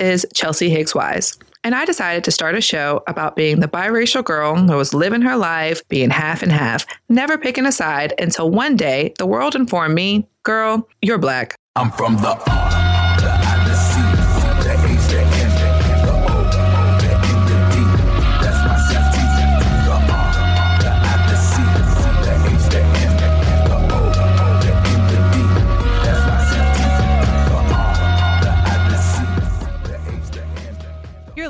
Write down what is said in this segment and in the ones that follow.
is Chelsea Higgs Wise, and I decided to start a show about being the biracial girl who was living her life being half and half, never picking a side until one day the world informed me, girl, you're black. I'm from the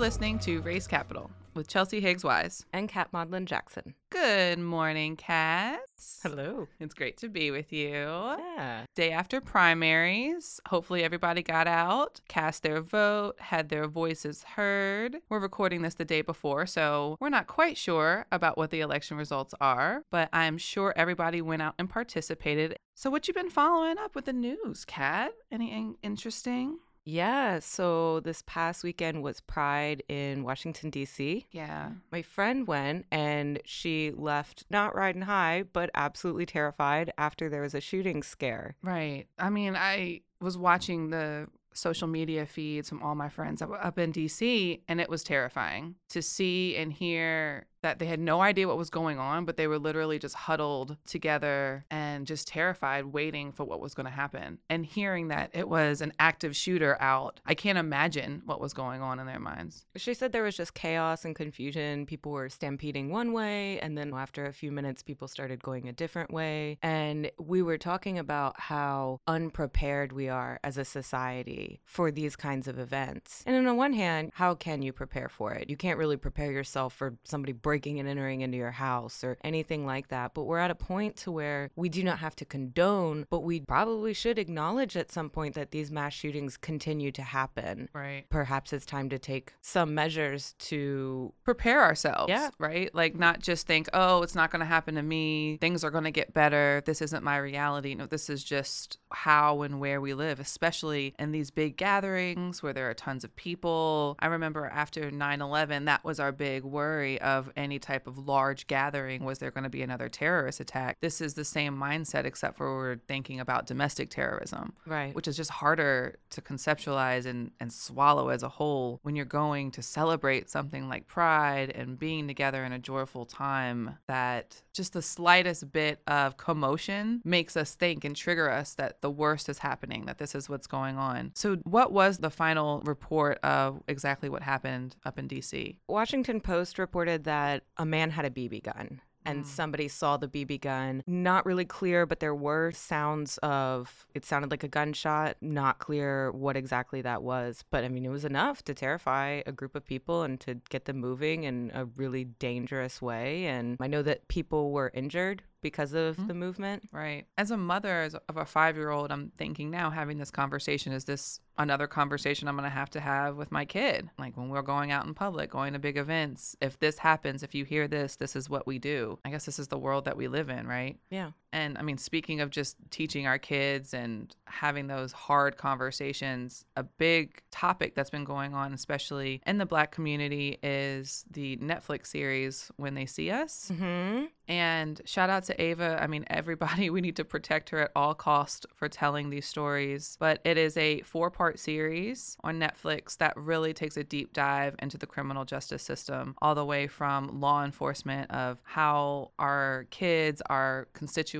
listening to Race Capital with Chelsea Higgs Wise. and Kat Maudlin Jackson. Good morning, Kat. Hello. It's great to be with you. Yeah. Day after primaries. Hopefully, everybody got out, cast their vote, had their voices heard. We're recording this the day before, so we're not quite sure about what the election results are, but I'm sure everybody went out and participated. So, what you been following up with the news, Kat? Anything interesting? Yeah. So this past weekend was Pride in Washington, D.C. Yeah. My friend went and she left not riding high, but absolutely terrified after there was a shooting scare. Right. I mean, I was watching the social media feeds from all my friends up, up in DC, and it was terrifying to see and hear that they had no idea what was going on, but they were literally just huddled together and just terrified, waiting for what was going to happen. And hearing that it was an active shooter out, I can't imagine what was going on in their minds. She said there was just chaos and confusion. People were stampeding one way, and then after a few minutes, people started going a different way. And we were talking about how unprepared we are as a society for these kinds of events. And on the one hand, how can you prepare for it? You can't really prepare yourself for somebody breaking and entering into your house or anything like that. But we're at a point to where we do not have to condone, but we probably should acknowledge at some point that these mass shootings continue to happen. Right. Perhaps it's time to take some measures to prepare ourselves. Yeah. Right. Like not just think, oh, it's not going to happen to me. Things are going to get better. This isn't my reality. No, this is just how and where we live, especially in these big gatherings where there are tons of people. I remember after 9 11, that was our big worry of any type of large gathering. Was there going to be another terrorist attack? This is the same mindset, except for we're thinking about domestic terrorism right. which is just harder to conceptualize and, and swallow as a whole when you're going to celebrate something like pride and being together in a joyful time that just the slightest bit of commotion makes us think and trigger us that the worst is happening that this is what's going on so what was the final report of exactly what happened up in dc Washington Post reported that a man had a BB gun and mm. somebody saw the BB gun. Not really clear, but there were sounds of it sounded like a gunshot. Not clear what exactly that was, but I mean, it was enough to terrify a group of people and to get them moving in a really dangerous way. And I know that people were injured because of mm-hmm. the movement. Right. As a mother as- of a five year old, I'm thinking now having this conversation is this another conversation I'm going to have to have with my kid? Like when we're going out in public, going to big events, if this happens, if you hear this, this is what we do. I guess this is the world that we live in, right? Yeah. And I mean, speaking of just teaching our kids and having those hard conversations, a big topic that's been going on, especially in the Black community, is the Netflix series When They See Us. Hmm. And shout out to Ava. I mean, everybody, we need to protect her at all cost for telling these stories. But it is a four part series on Netflix that really takes a deep dive into the criminal justice system, all the way from law enforcement of how our kids, our constituents,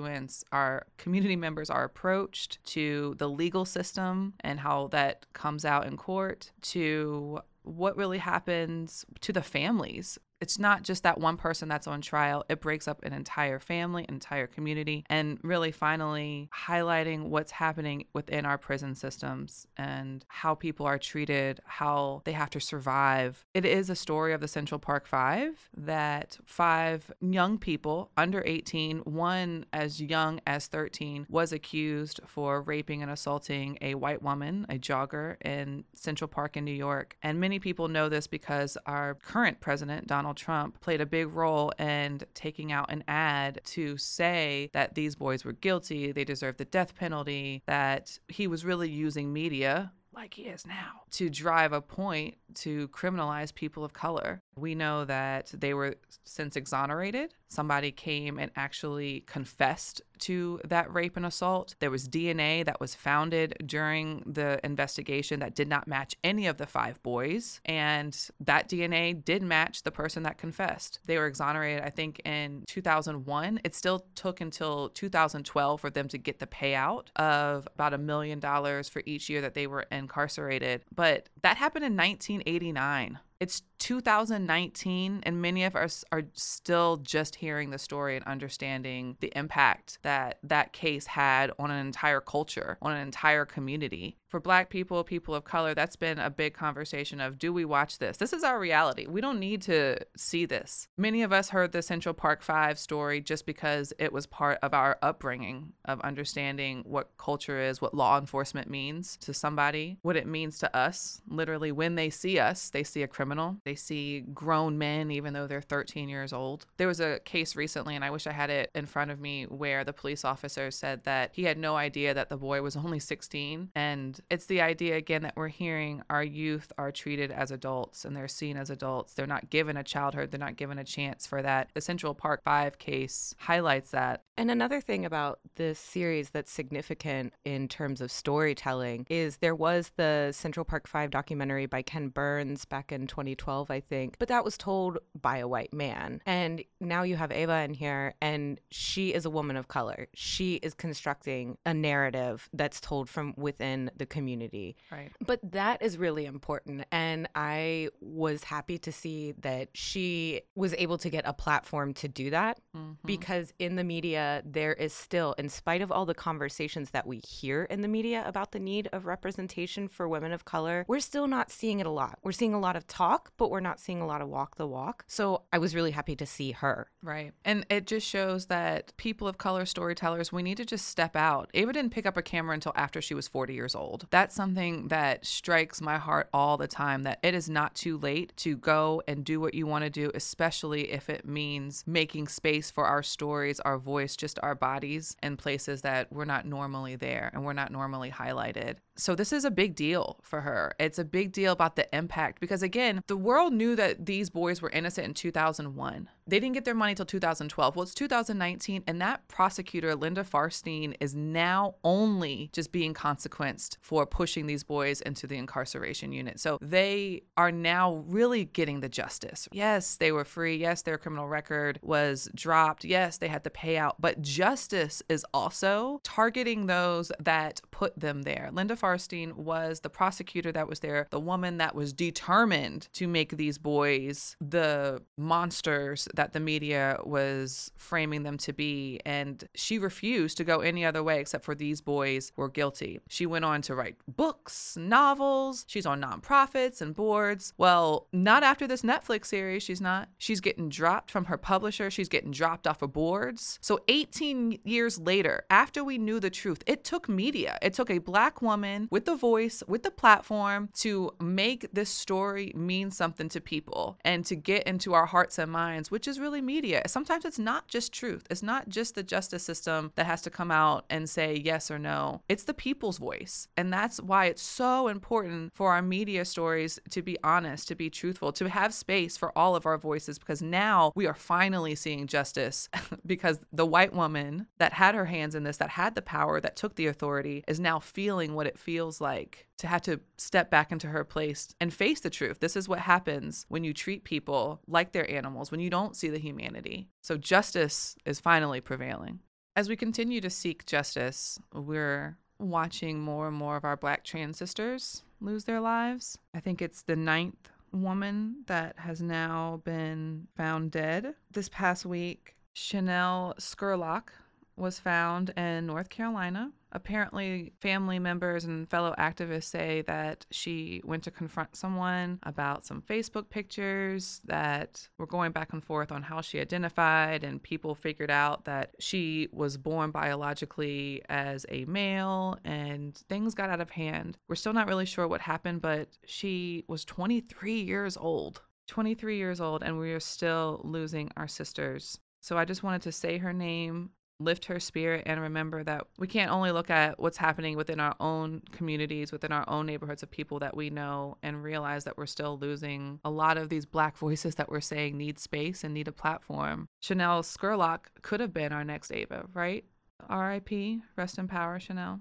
our community members are approached to the legal system and how that comes out in court to what really happens to the families it's not just that one person that's on trial. It breaks up an entire family, entire community, and really finally highlighting what's happening within our prison systems and how people are treated, how they have to survive. It is a story of the Central Park Five that five young people under 18, one as young as 13, was accused for raping and assaulting a white woman, a jogger in Central Park in New York. And many people know this because our current president, Donald Trump, played a big role in taking out an ad to say that these boys were guilty, they deserve the death penalty, that he was really using media like he is now, to drive a point to criminalize people of color. We know that they were since exonerated. Somebody came and actually confessed to that rape and assault. There was DNA that was founded during the investigation that did not match any of the five boys. And that DNA did match the person that confessed. They were exonerated, I think, in 2001. It still took until 2012 for them to get the payout of about a million dollars for each year that they were incarcerated. But that happened in 1989. It's 2019, and many of us are still just hearing the story and understanding the impact that that case had on an entire culture, on an entire community. For Black people, people of color, that's been a big conversation of do we watch this? This is our reality. We don't need to see this. Many of us heard the Central Park Five story just because it was part of our upbringing of understanding what culture is, what law enforcement means to somebody, what it means to us. Literally, when they see us, they see a criminal. They see grown men, even though they're 13 years old. There was a case recently, and I wish I had it in front of me, where the police officer said that he had no idea that the boy was only 16. And it's the idea, again, that we're hearing our youth are treated as adults and they're seen as adults. They're not given a childhood, they're not given a chance for that. The Central Park 5 case highlights that. And another thing about this series that's significant in terms of storytelling is there was the Central Park 5 documentary by Ken Burns back in 2012, I think, but that was told by a white man. And now you have Ava in here, and she is a woman of color. She is constructing a narrative that's told from within the community. Right. But that is really important. And I was happy to see that she was able to get a platform to do that Mhm. because in the media, there is still, in spite of all the conversations that we hear in the media about the need of representation for women of color, we're still not seeing it a lot. We're seeing a lot of talk, but we're not seeing a lot of walk the walk. So I was really happy to see her. Right. And it just shows that people of color storytellers, we need to just step out. Ava didn't pick up a camera until after she was 40 years old. That's something that strikes my heart all the time that it is not too late to go and do what you want to do, especially if it means making space for our stories, our voice, just our bodies in places that we're not normally there and we're not normally highlighted. So this is a big deal for her. It's a big deal about the impact because again, the world knew that these boys were innocent in 2001. They didn't get their money till 2012. Well, it's 2019 and that prosecutor Linda Fairstein is now only just being consequenced for pushing these boys into the incarceration unit. So they are now really getting the justice. Yes, they were free. Yes, their criminal record was dropped. Yes, they had the payout, but justice is also targeting those that put them there. Linda Fairstein was the prosecutor that was there, the woman that was determined to make these boys the monsters that the media was framing them to be. And she refused to go any other way except for these boys were guilty. She went on to write books, novels. She's on nonprofits and boards. Well, not after this Netflix series, she's not. She's getting dropped from her publisher. She's getting dropped off of boards. So 18 years later, after we knew the truth, it took media. It took a black woman with the voice, with the platform to make this story mean something to people and to get into our hearts and minds, which is really media. Sometimes it's not just truth. It's not just the justice system that has to come out and say yes or no. It's the people's voice. And that's why it's so important for our media stories to be honest, to be truthful, to have space for all of our voices because now we are finally seeing justice because the white woman that had her hands in this, that had the power, that took the authority, is now feeling what it feels like to have to step back into her place and face the truth. This is what happens when you treat people like they're animals, when you don't see the humanity. So justice is finally prevailing. As we continue to seek justice, we're watching more and more of our black trans sisters lose their lives. I think it's the ninth woman that has now been found dead. This past week, Chanel Scurlock was found in North Carolina. Apparently, family members and fellow activists say that she went to confront someone about some Facebook pictures that were going back and forth on how she identified, and people figured out that she was born biologically as a male, and things got out of hand. We're still not really sure what happened, but she was 23 years old. 23 years old, and we are still losing our sisters. So I just wanted to say her name lift her spirit and remember that we can't only look at what's happening within our own communities, within our own neighborhoods of people that we know, and realize that we're still losing a lot of these black voices that we're saying need space and need a platform. Chanel Scurlock could have been our next Ava, right? RIP, rest in power, Chanel.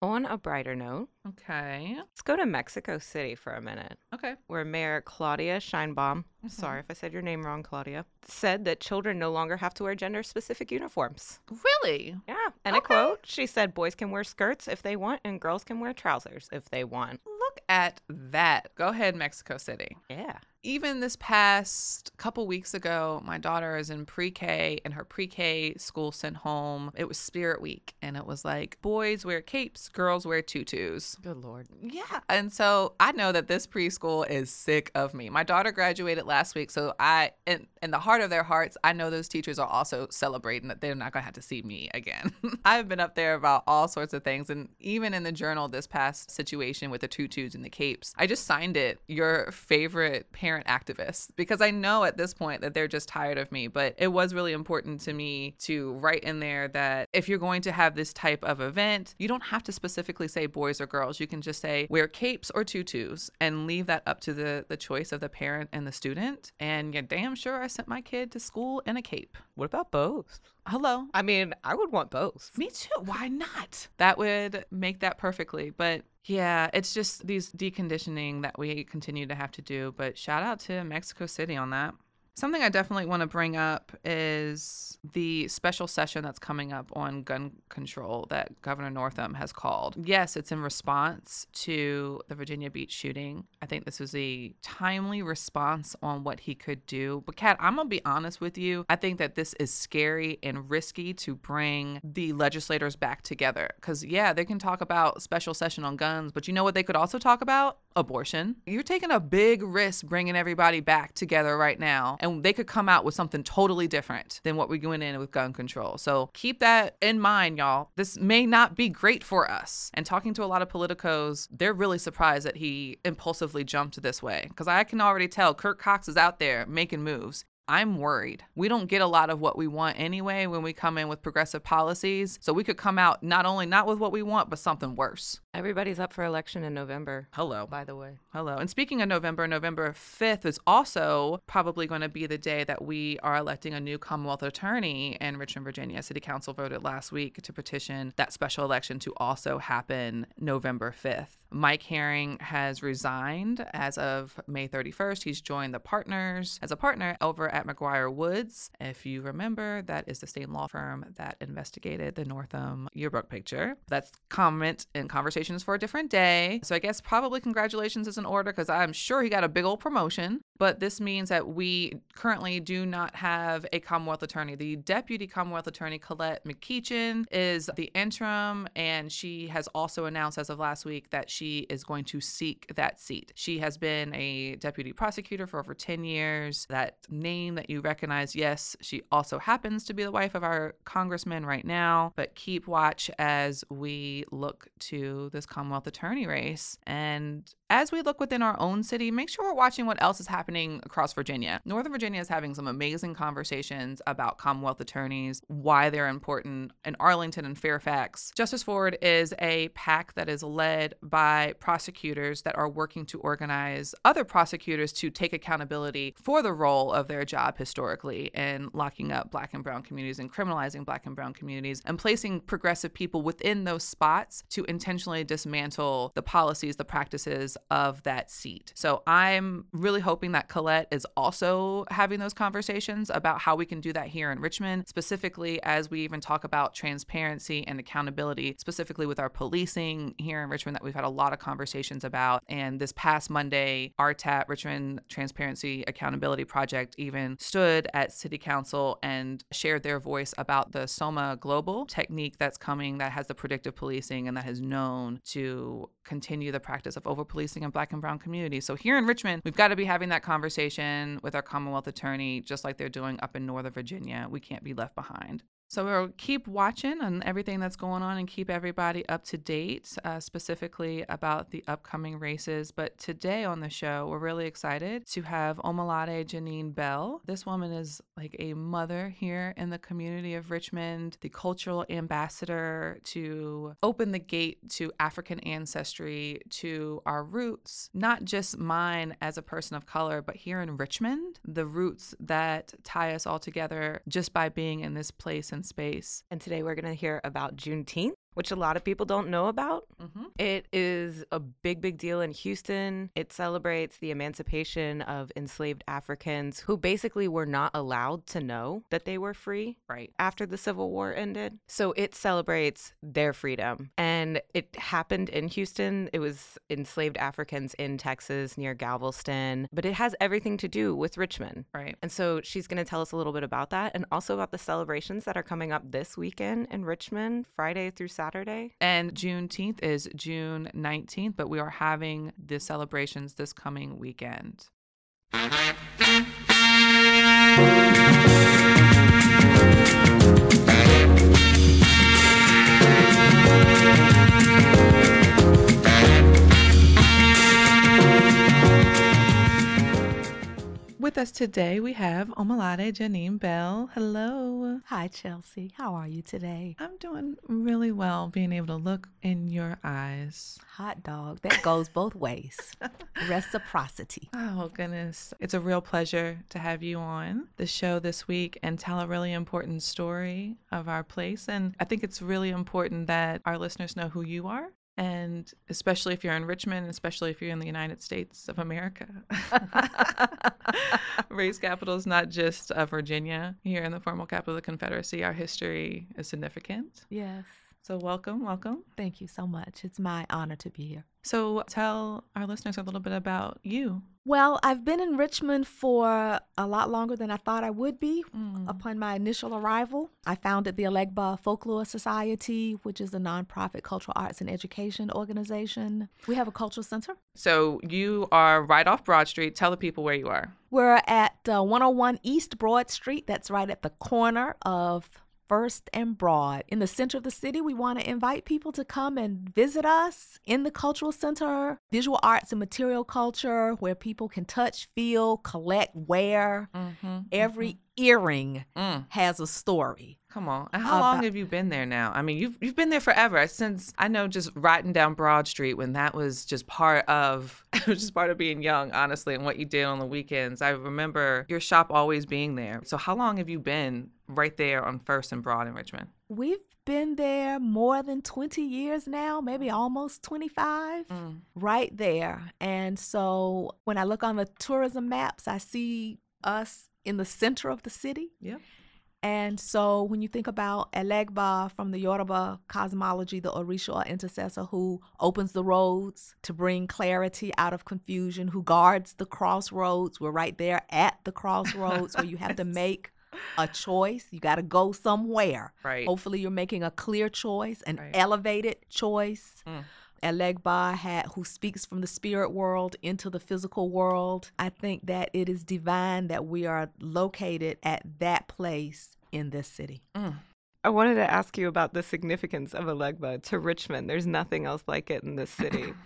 On a brighter note, Okay. let's go to Mexico City for a minute, Okay. where Mayor Claudia Sheinbaum, Mhm. sorry if I said your name wrong, Claudia, said that children no longer have to wear gender specific uniforms. Really? Yeah. And Okay. I quote, she said, boys can wear skirts if they want, and girls can wear trousers if they want. Look at that. Go ahead, Mexico City. Yeah. even this past couple weeks ago, my daughter is in pre K and her pre K school sent home. It was Spirit Week and it was like boys wear capes, girls wear tutus. Good Lord. Yeah. And so I know that this preschool is sick of me. My daughter graduated last week. So I, in, in the heart of their hearts, I know those teachers are also celebrating that they're not going to have to see me again. I've been up there about all sorts of things. And even in the journal, this past situation with the tutus and the capes, I just signed it, your favorite parent activist, because I know at this point that they're just tired of me. But it was really important to me to write in there that if you're going to have this type of event, you don't have to specifically say boys or girls. You can just say wear capes or tutus and leave that up to the, the choice of the parent and the student. And you're damn sure I sent my kid to school in a cape. What about both? Hello. I mean, I would want both. Me too. Why not? That would make that perfectly. But yeah, it's just these deconditioning that we continue to have to do. But shout out to Mexico City on that. Something I definitely want to bring up is the special session that's coming up on gun control that Governor Northam has called. Yes, it's in response to the Virginia Beach shooting. I think this was a timely response on what he could do. But, Kat, I'm going to be honest with you. I think that this is scary and risky to bring the legislators back together. Because, yeah, they can talk about special session on guns, but you know what they could also talk about? Abortion. You're taking a big risk bringing everybody back together right now. And they could come out with something totally different than what we went in with gun control. So keep that in mind, y'all. This may not be great for us. And talking to a lot of politicos, they're really surprised that he impulsively jumped this way. Because I can already tell Kirk Cox is out there making moves. I'm worried. We don't get a lot of what we want anyway when we come in with progressive policies. So we could come out not only not with what we want, but something worse. Everybody's up for election in November, Hello. by the way. Hello. And speaking of November, November 5th is also probably going to be the day that we are electing a new Commonwealth attorney in Richmond, Virginia. City Council voted last week to petition that special election to also happen November 5th. Mike Herring has resigned as of May 31st. He's joined the partners as a partner over at McGuire Woods. If you remember, that is the state law firm that investigated the Northam yearbook picture. That's comment and conversations for a different day. So I guess probably congratulations is in order because I'm sure he got a big old promotion. But this means that we currently do not have a Commonwealth attorney. The deputy Commonwealth attorney, Colette McEachin, is the interim, and she has also announced as of last week that she is going to seek that seat. She has been a deputy prosecutor for over 10 years. That name that you recognize, yes, she also happens to be the wife of our congressman right now. But keep watch as we look to this Commonwealth attorney race. And as we look within our own city, make sure we're watching what else is happening across Virginia. Northern Virginia is having some amazing conversations about Commonwealth attorneys, why they're important in Arlington and Fairfax. Justice Forward is a PAC that is led by prosecutors that are working to organize other prosecutors to take accountability for the role of their job historically in locking up black and brown communities and criminalizing black and brown communities and placing progressive people within those spots to intentionally dismantle the policies, the practices of that seat. So I'm really hoping that Colette is also having those conversations about how we can do that here in Richmond, specifically as we even talk about transparency and accountability, specifically with our policing here in Richmond that we've had a lot of conversations about. And this past Monday, RTAP, Richmond Transparency Accountability Project, even stood at City Council and shared their voice about the SOMA Global technique that's coming that has the predictive policing and that is known to continue the practice of over policing in black and brown communities. So here in Richmond, we've got to be having that conversation with our Commonwealth attorney, just like they're doing up in Northern Virginia. We can't be left behind. So we'll keep watching on everything that's going on and keep everybody up to date, uh, specifically about the upcoming races. But today on the show, we're really excited to have Omalade Janine Bell. This woman is like a mother here in the community of Richmond, the cultural ambassador to open the gate to African ancestry, to our roots, not just mine as a person of color, but here in Richmond, the roots that tie us all together just by being in this place space. And today we're going to hear about Juneteenth, which a lot of people don't know about. Mm-hmm. It is a big, big deal in Houston. It celebrates the emancipation of enslaved Africans who basically were not allowed to know that they were free Right. after the Civil War ended. So it celebrates their freedom. And it happened in Houston. It was enslaved Africans in Texas near Galveston, but it has everything to do with Richmond. Right. And so she's going to tell us a little bit about that and also about the celebrations that are coming up this weekend in Richmond, Friday through Saturday. And Juneteenth is June 19th, but we are having the celebrations this coming weekend. With us today, we have Omalade Janine Bell. Hello. Hi, Chelsea. How are you today? I'm doing really well being able to look in your eyes. Hot dog. That goes both ways. Reciprocity. Oh, goodness. It's a real pleasure to have you on the show this week and tell a really important story of our place. And I think it's really important that our listeners know who you are. And especially if you're in Richmond, especially if you're in the United States of America. Race capital is not just uh, Virginia. Here in the formal capital of the Confederacy, our history is significant. Yes. So, welcome, welcome. Thank you so much. It's my honor to be here. So, tell our listeners a little bit about you. Well, I've been in Richmond for a lot longer than I thought I would be. Mm. Upon my initial arrival, I founded the Elegba Folklore Society, which is a nonprofit cultural arts and education organization. We have a cultural center. So, you are right off Broad Street. Tell the people where you are. We're at uh, 101 East Broad Street. That's right at the corner of First and Broad. In the center of the city, we want to invite people to come and visit us in the Cultural Center, visual arts and material culture, where people can touch, feel, collect, wear. Mm-hmm. Every earring Mm. has a story. Come on. And how long have you been there now? I mean, you've you've been there forever. Since I know just riding down Broad Street when that was just part of it was just part of being young, honestly, and what you did on the weekends. I remember your shop always being there. So how long have you been right there on First and Broad in Richmond? We've been there more than 20 years now, maybe almost 25. Mm. right there. And so when I look on the tourism maps, I see us in the center of the city. Yep. And so when you think about Elegba from the Yoruba cosmology, the Orisha or intercessor who opens the roads to bring clarity out of confusion, who guards the crossroads, we're right there at the crossroads where you have to make a choice. You got to go somewhere. Right. Hopefully, you're making a clear choice, an Right. elevated choice. Mm. Elegba had who speaks from the spirit world into the physical world. I think that it is divine that we are located at that place in this city. I wanted to ask you about the significance of Elegba to Richmond. There's nothing else like it in this city.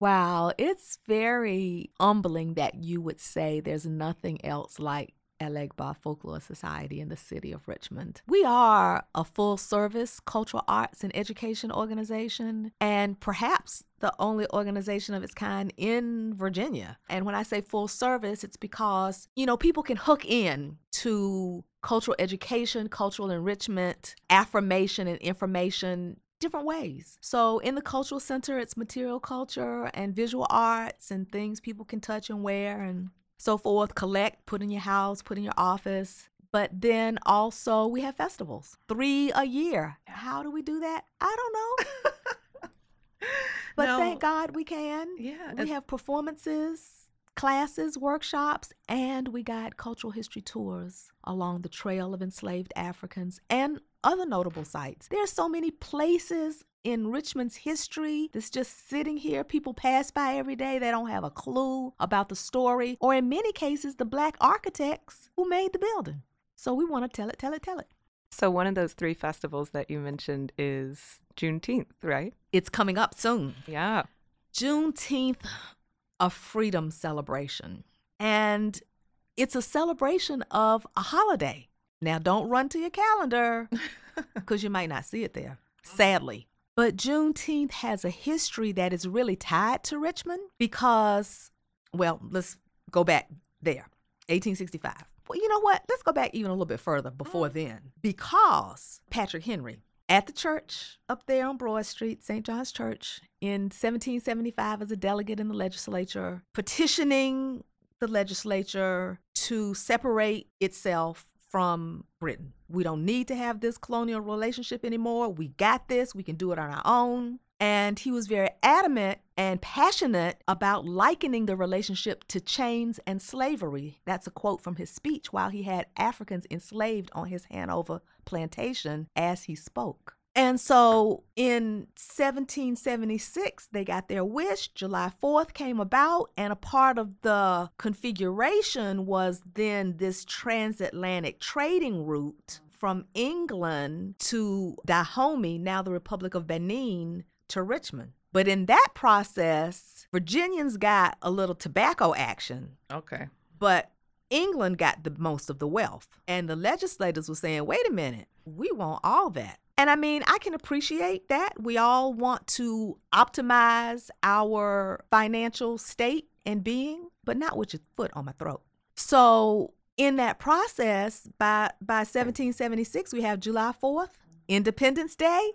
Wow, it's very humbling that you would say there's nothing else like Elegba Folklore Society in the city of Richmond. We are a full service cultural arts and education organization, and perhaps the only organization of its kind in Virginia. And when I say full service, it's because, you know, people can hook in to cultural education, cultural enrichment, affirmation, and information different ways. So in the cultural center, it's material culture and visual arts and things people can touch and wear and so forth, collect, put in your house, put in your office. But then also we have festivals, three a year. How do we do that? I don't know. But No. thank God we can. Yeah. We have performances, classes, workshops, and we got cultural history tours along the trail of enslaved Africans and other notable sites. There are so many places in Richmond's history that's just sitting here. People pass by every day. They don't have a clue about the story, or in many cases, the black architects who made the building. So we want to tell it, tell it, tell it. So one of those three festivals that you mentioned is Juneteenth, right? It's coming up soon. Yeah. Juneteenth, a freedom celebration. And it's a celebration of a holiday. Now, don't run to your calendar because you might not see it there, sadly. But Juneteenth has a history that is really tied to Richmond because, well, let's go back there 1865. Well, you know what? Let's go back even a little bit further before mm-hmm. then because Patrick Henry at the church up there on Broad Street, St. John's Church, in 1775 as a delegate in the legislature, petitioning the legislature to separate itself from Britain. We don't need to have this colonial relationship anymore. We got this. We can do it on our own. And he was very adamant and passionate about likening the relationship to chains and slavery. That's a quote from his speech while he had Africans enslaved on his Hanover plantation as he spoke. And so in 1776, they got their wish. July 4th came about, and a part of the configuration was then this transatlantic trading route from England to Dahomey, now the Republic of Benin, to Richmond. But in that process, Virginians got a little tobacco action, Okay. but England got the most of the wealth. And the legislators were saying, wait a minute, we want all that. And I mean, I can appreciate that. We all want to optimize our financial state and being, but not with your foot on my throat. So, in that process, by, by 1776, we have July 4th, Independence Day.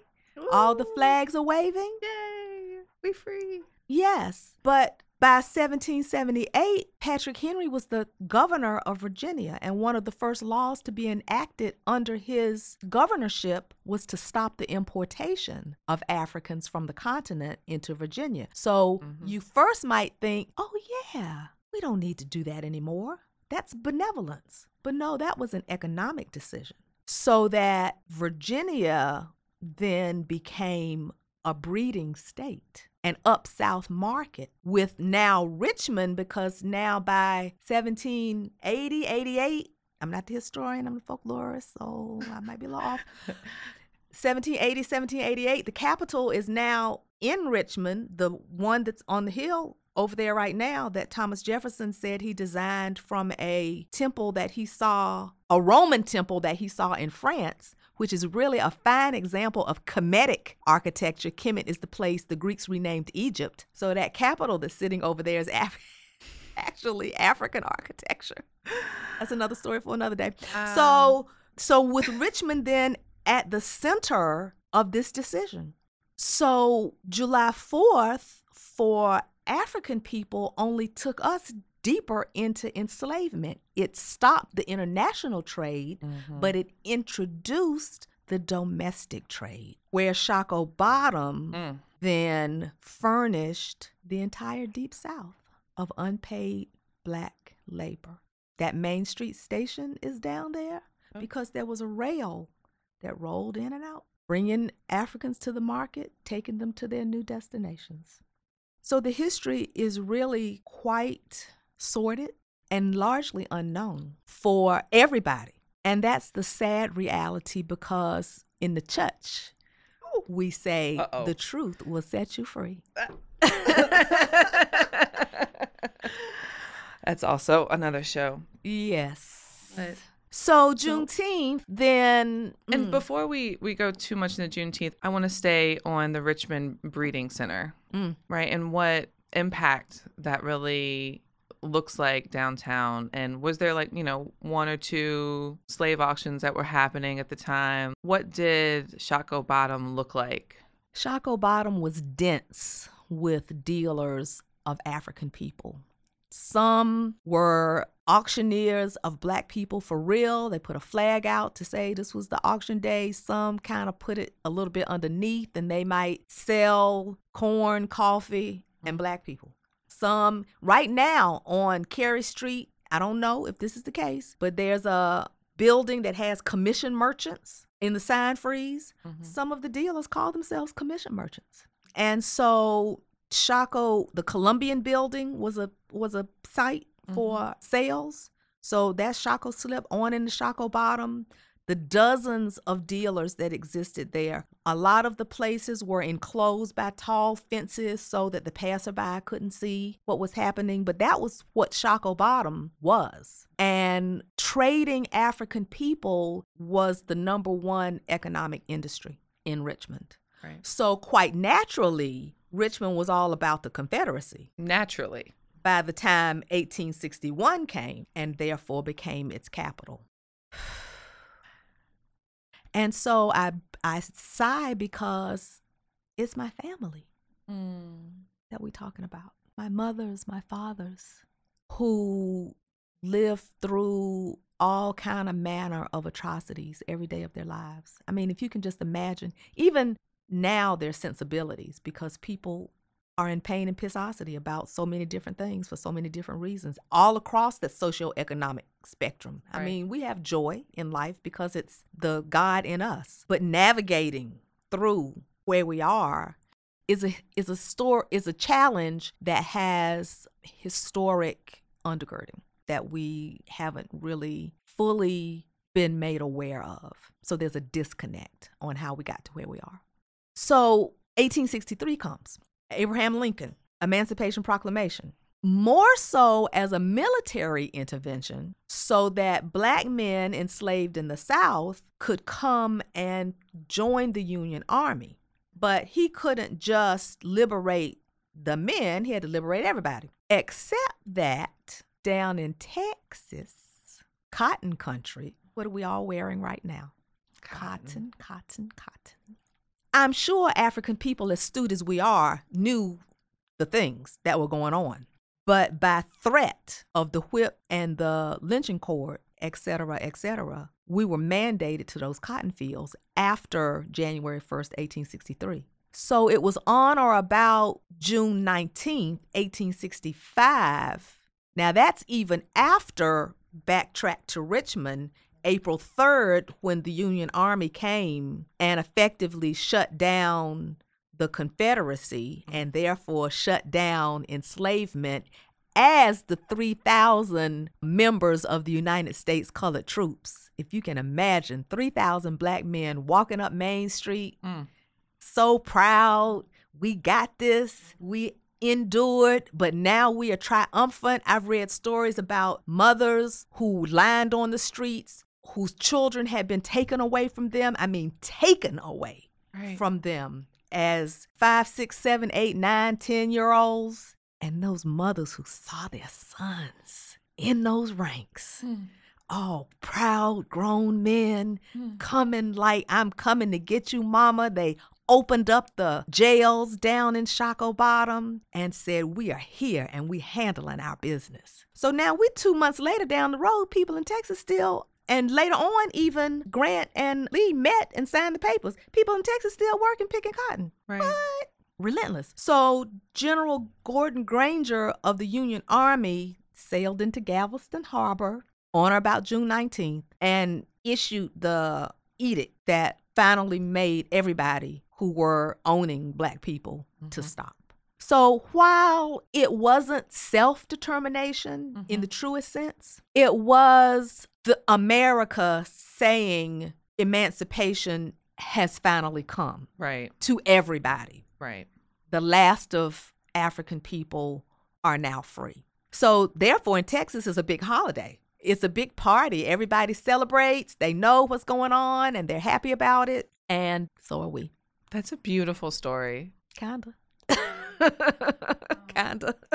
All the flags are waving. Yay. We free. Yes, but by 1778, Patrick Henry was the governor of Virginia, and one of the first laws to be enacted under his governorship was to stop the importation of Africans from the continent into Virginia. So Mhm. you first might think, oh, yeah, we don't need to do that anymore. That's benevolence. But no, that was an economic decision. So that Virginia then became a breeding state an up south market with now Richmond because now by 1780 88 I'm not the historian I'm the folklorist so I might be a little off. 1780 1788 the capital is now in Richmond the one that's on the hill over there right now that Thomas Jefferson said he designed from a temple that he saw a Roman temple that he saw in France which is really a fine example of Kemetic architecture. Kemet is the place the Greeks renamed Egypt. So that capital that's sitting over there is Af- actually African architecture. That's another story for another day. So, so with Richmond then at the center of this decision. So July 4th for African people only took us deeper into enslavement. It stopped the international trade, but it introduced the domestic trade, where Shockoe Bottom Mm. then furnished the entire Deep South of unpaid black labor. That Main Street station is down there because there was a rail that rolled in and out, bringing Africans to the market, taking them to their new destinations. So the history is really quite sordid and largely unknown for everybody. And that's the sad reality because in the church, we say Uh-oh. the truth will set you free. That's also another show. Yes. But- So Juneteenth, then And mm, before we, we go too much into Juneteenth, I want to stay on the Richmond Breeding Center, Mm. right? And what impact that really looks like downtown. And was there like, you know, one or two slave auctions that were happening at the time? What did Shockoe Bottom look like? Shockoe Bottom was dense with dealers of African people. Some were auctioneers of black people for real. They put a flag out to say this was the auction day. Some kind of put it a little bit underneath and they might sell corn, coffee, and mm. black people. Some right now on Carey Street, I don't know if this is the case, but there's a building that has commission merchants in the sign freeze. Mm-hmm. Some of the dealers call themselves commission merchants. And so Shockoe, the Columbian building was a was a site mm-hmm. for sales. So that Shockoe Slip on in the Shockoe bottom. The dozens of dealers that existed there. A lot of the places were enclosed by tall fences so that the passerby couldn't see what was happening, but that was what Shockoe Bottom was. And trading African people was the number one economic industry in Richmond. Right. So, quite naturally, Richmond was all about the Confederacy Naturally. by the time 1861 came and therefore became its capital. And so I I sigh because it's my family mm. that we're talking about. My mothers, my fathers who lived through all kind of manner of atrocities every day of their lives. I mean, if you can just imagine, even now their sensibilities because people are in pain and pissosity about so many different things for so many different reasons, all across the socioeconomic spectrum. I mean, we have joy in life because it's the God in us, but navigating through where we are is a is a store is a challenge that has historic undergirding that we haven't really fully been made aware of. So there's a disconnect on how we got to where we are. So 1863 comes. Abraham Lincoln, Emancipation Proclamation. More so as a military intervention so that black men enslaved in the South could come and join the Union Army. But he couldn't just liberate the men, he had to liberate everybody. Except that down in Texas, cotton country, what are we all wearing right now? Cotton, cotton, cotton. I'm sure African people, as astute as we are, knew the things that were going on. But by threat of the whip and the lynching cord, et cetera, et cetera, we were mandated to those cotton fields after January 1st, 1863. So it was on or about June 19th, 1865. Now that's even after backtrack to Richmond April 3rd, when the Union Army came and effectively shut down the Confederacy and therefore shut down enslavement as the 3,000 members of the United States colored troops. If you can imagine 3,000 black men walking up Main Street, Mm. so proud. We got this. We endured, but now we are triumphant. I've read stories about mothers who lined on the streets, whose children had been taken away from them. I mean, taken away Right. from them as five, six, seven, eight, nine, ten year olds. And those mothers who saw their sons in those ranks, Mm. all proud grown men Mm. coming like, I'm coming to get you, mama. They opened up the jails down in Shockoe Bottom and said, We are here and we handling our business. So now we two months later down the road, people in Texas still and later on, even Grant and Lee met and signed the papers. People in Texas still working picking cotton. Right. What? Relentless. So General Gordon Granger of the Union Army sailed into Galveston Harbor on or about June 19th and issued the edict that finally made everybody who were owning black people to mm-hmm. stop. So while it wasn't self determination in the mm-hmm. truest sense, it was the America saying emancipation has finally come Right. to everybody. Right. The last of African people are now free. So, therefore, in Texas, is a big holiday. It's a big party. Everybody celebrates. They know what's going on and they're happy about it. And so are we. That's a beautiful story. Kinda. Kinda.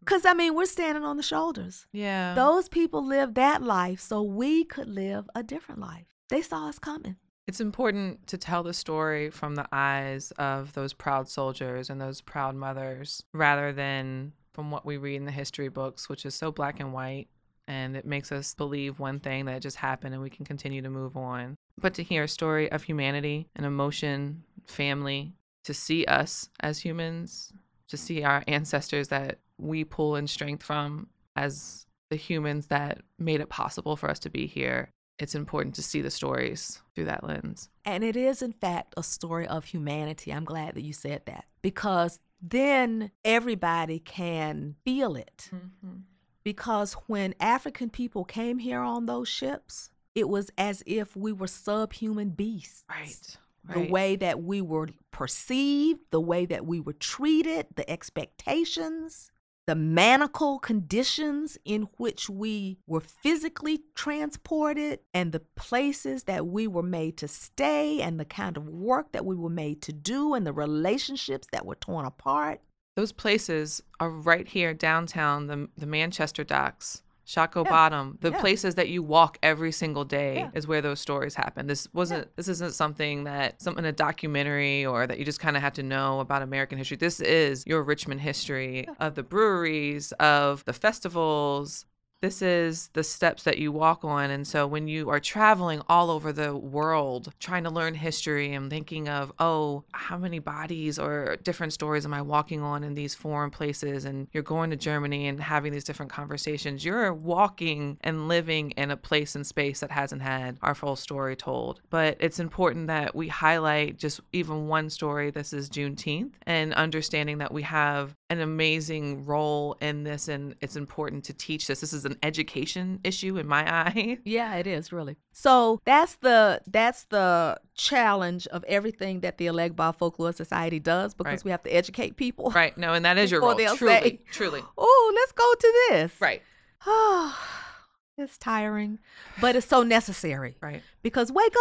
Because, I mean, we're standing on the shoulders. Yeah. Those people lived that life so we could live a different life. They saw us coming. It's important to tell the story from the eyes of those proud soldiers and those proud mothers rather than from what we read in the history books, which is so black and white. And it makes us believe one thing that just happened and we can continue to move on. But to hear a story of humanity and emotion, family, to see us as humans, to see our ancestors that we pull in strength from as the humans that made it possible for us to be here it's important to see the stories through that lens. And it is, in fact, a story of humanity. I'm glad that you said that because then everybody can feel it. Mm-hmm. Because when African people came here on those ships, it was as if we were subhuman beasts. Right. The way that we were perceived, the way that we were treated, the expectations, the manacle conditions in which we were physically transported, and the places that we were made to stay, and the kind of work that we were made to do, and the relationships that were torn apart. Those places are right here downtown, the the Manchester docks, Shockoe Yeah. Bottom, the Yeah. places that you walk every single day Yeah. is where those stories happen. This wasn't this isn't something that something in a documentary or that you just kind of have to know about American history. This is your Richmond history of the breweries, of the festivals. This is the steps that you walk on. And so when you are traveling all over the world, trying to learn history and thinking of, oh, how many bodies or different stories am I walking on in these foreign places? And you're going to Germany and having these different conversations, you're walking and living in a place and space that hasn't had our full story told. But it's important that we highlight just even one story. This is Juneteenth and understanding that we have an amazing role in this and it's important to teach this. This is an education issue in my eye. Yeah, it is really. So that's the that's the challenge of everything that the Elegba Folklore Society does because Right. we have to educate people. Right. No, and that is your role. Truly. say, Truly. Oh, let's go to this. Right. Oh it's tiring, but it's so necessary Right. because wake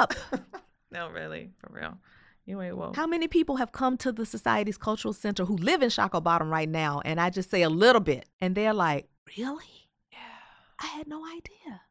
up. No, really. For real. You ain't woke. How many people have come to the society's cultural center who live in Shockoe Bottom right now? And I just say a little bit, and they're like, "Really? Yeah. I had no idea."